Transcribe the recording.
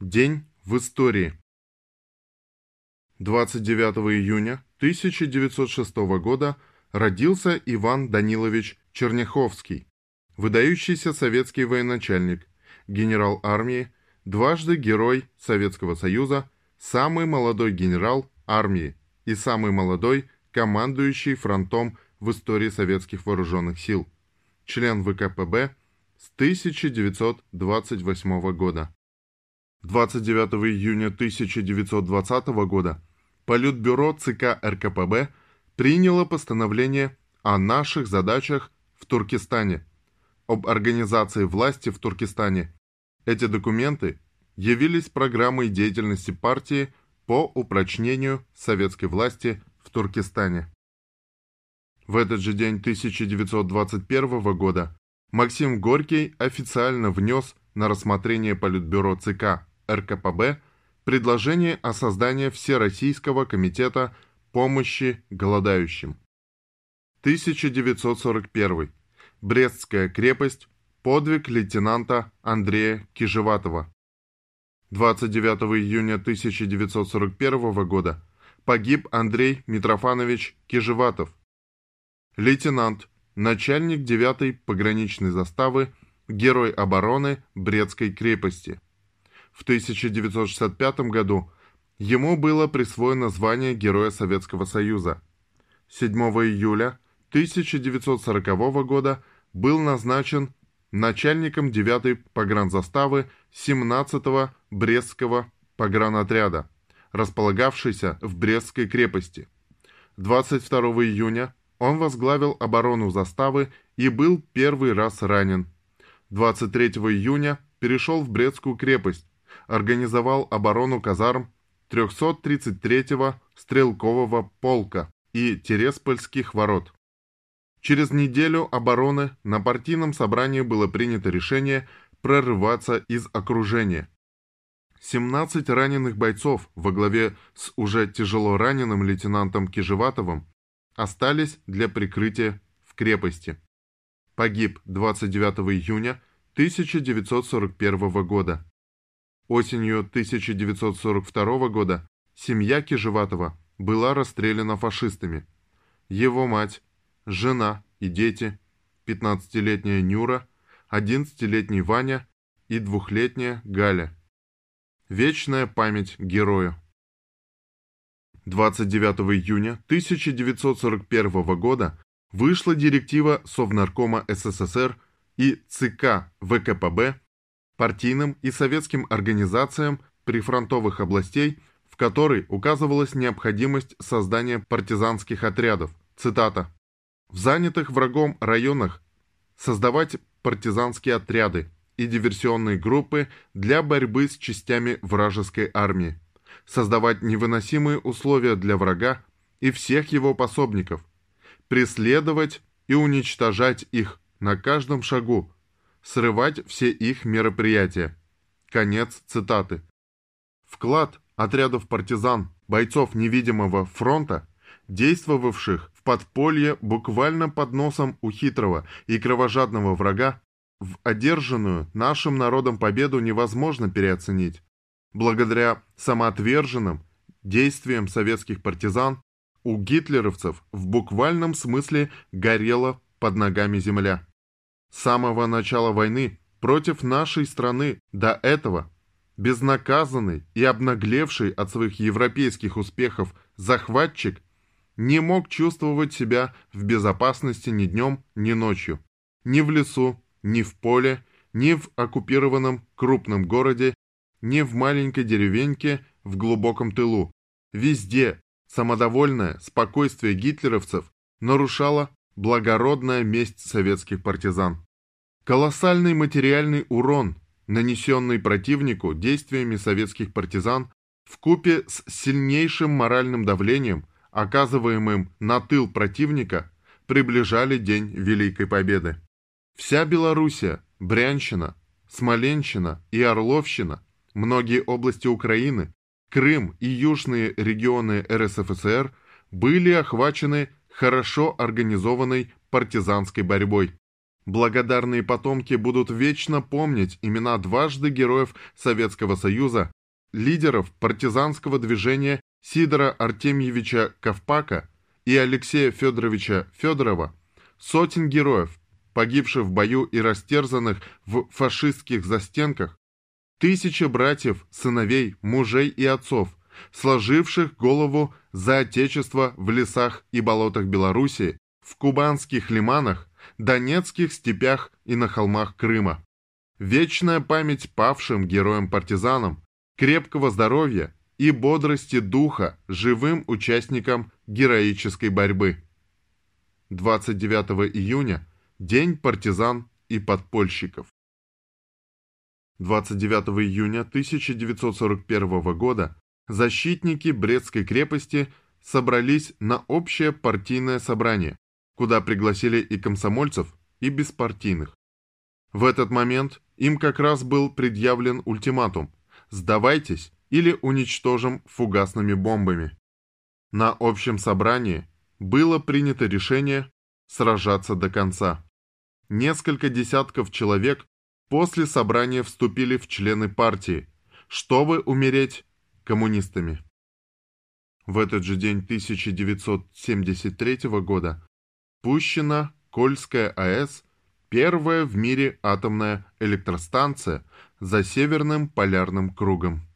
День в истории. 29 июня 1906 года родился Иван Данилович Черняховский, выдающийся советский военачальник, генерал армии, дважды Герой Советского Союза, самый молодой генерал армии и самый молодой командующий фронтом в истории советских вооруженных сил, член ВКПБ с 1928 года. 29 июня 1920 года Политбюро ЦК РКПБ приняло постановление о наших задачах в Туркестане, об организации власти в Туркестане. Эти документы явились программой деятельности партии по упрочнению советской власти в Туркестане. В этот же день 1921 года Максим Горький официально внес на рассмотрение Политбюро ЦК РКПБ предложение о создании Всероссийского комитета помощи голодающим. 1941. Брестская крепость. Подвиг лейтенанта Андрея Кижеватова. 29 июня 1941 года погиб Андрей Митрофанович Кижеватов. Лейтенант, начальник 9-й пограничной заставы, герой обороны Брестской крепости. В 1965 году ему было присвоено звание Героя Советского Союза. 7 июля 1940 года был назначен начальником 9-й погранзаставы 17-го Брестского погранотряда, располагавшейся в Брестской крепости. 22 июня он возглавил оборону заставы и был первый раз ранен. 23 июня перешел в Брестскую крепость, организовал оборону казарм 333-го стрелкового полка и Тереспольских ворот. Через неделю обороны на партийном собрании было принято решение прорываться из окружения. 17 раненых бойцов во главе с уже тяжело раненым лейтенантом Кижеватовым остались для прикрытия в крепости. Погиб 29 июня 1941 года. Осенью 1942 года семья Кижеватова была расстреляна фашистами. Его мать, жена и дети, 15-летняя Нюра, 11-летний Ваня и двухлетняя Галя. Вечная память герою. 29 июня 1941 года вышла директива Совнаркома СССР и ЦК ВКПБ партийным и советским организациям прифронтовых областей, в которой указывалась необходимость создания партизанских отрядов. Цитата. «В занятых врагом районах создавать партизанские отряды и диверсионные группы для борьбы с частями вражеской армии, создавать невыносимые условия для врага и всех его пособников, преследовать и уничтожать их на каждом шагу, срывать все их мероприятия. Конец цитаты. Вклад отрядов партизан, бойцов невидимого фронта, действовавших в подполье буквально под носом у хитрого и кровожадного врага, в одержанную нашим народом победу невозможно переоценить. Благодаря самоотверженным действиям советских партизан у гитлеровцев в буквальном смысле горела под ногами земля. С самого начала войны против нашей страны до этого безнаказанный и обнаглевший от своих европейских успехов захватчик не мог чувствовать себя в безопасности ни днем, ни ночью, ни в лесу, ни в поле, ни в оккупированном крупном городе, ни в маленькой деревеньке в глубоком тылу. Везде самодовольное спокойствие гитлеровцев нарушало благородная месть советских партизан. Колоссальный материальный урон, нанесенный противнику действиями советских партизан, в купе с сильнейшим моральным давлением, оказываемым на тыл противника, приближали день Великой Победы. Вся Белоруссия, Брянщина, Смоленщина и Орловщина, многие области Украины, Крым и южные регионы РСФСР были охвачены хорошо организованной партизанской борьбой. Благодарные потомки будут вечно помнить имена дважды героев Советского Союза, лидеров партизанского движения Сидора Артемьевича Ковпака и Алексея Федоровича Федорова, сотен героев, погибших в бою и растерзанных в фашистских застенках, тысячи братьев, сыновей, мужей и отцов, сложивших голову за Отечество в лесах и болотах Белоруссии, в кубанских лиманах, донецких степях и на холмах Крыма. Вечная память павшим героям-партизанам, крепкого здоровья и бодрости духа живым участникам героической борьбы. 29 июня – День партизан и подпольщиков. 29 июня 1941 года защитники Брестской крепости собрались на общее партийное собрание, куда пригласили и комсомольцев, и беспартийных. В этот момент им как раз был предъявлен ультиматум «Сдавайтесь или уничтожим фугасными бомбами». На общем собрании было принято решение сражаться до конца. Несколько десятков человек после собрания вступили в члены партии, чтобы умереть коммунистами. В этот же день 1973 года пущена Кольская АЭС, первая в мире атомная электростанция за Северным полярным кругом.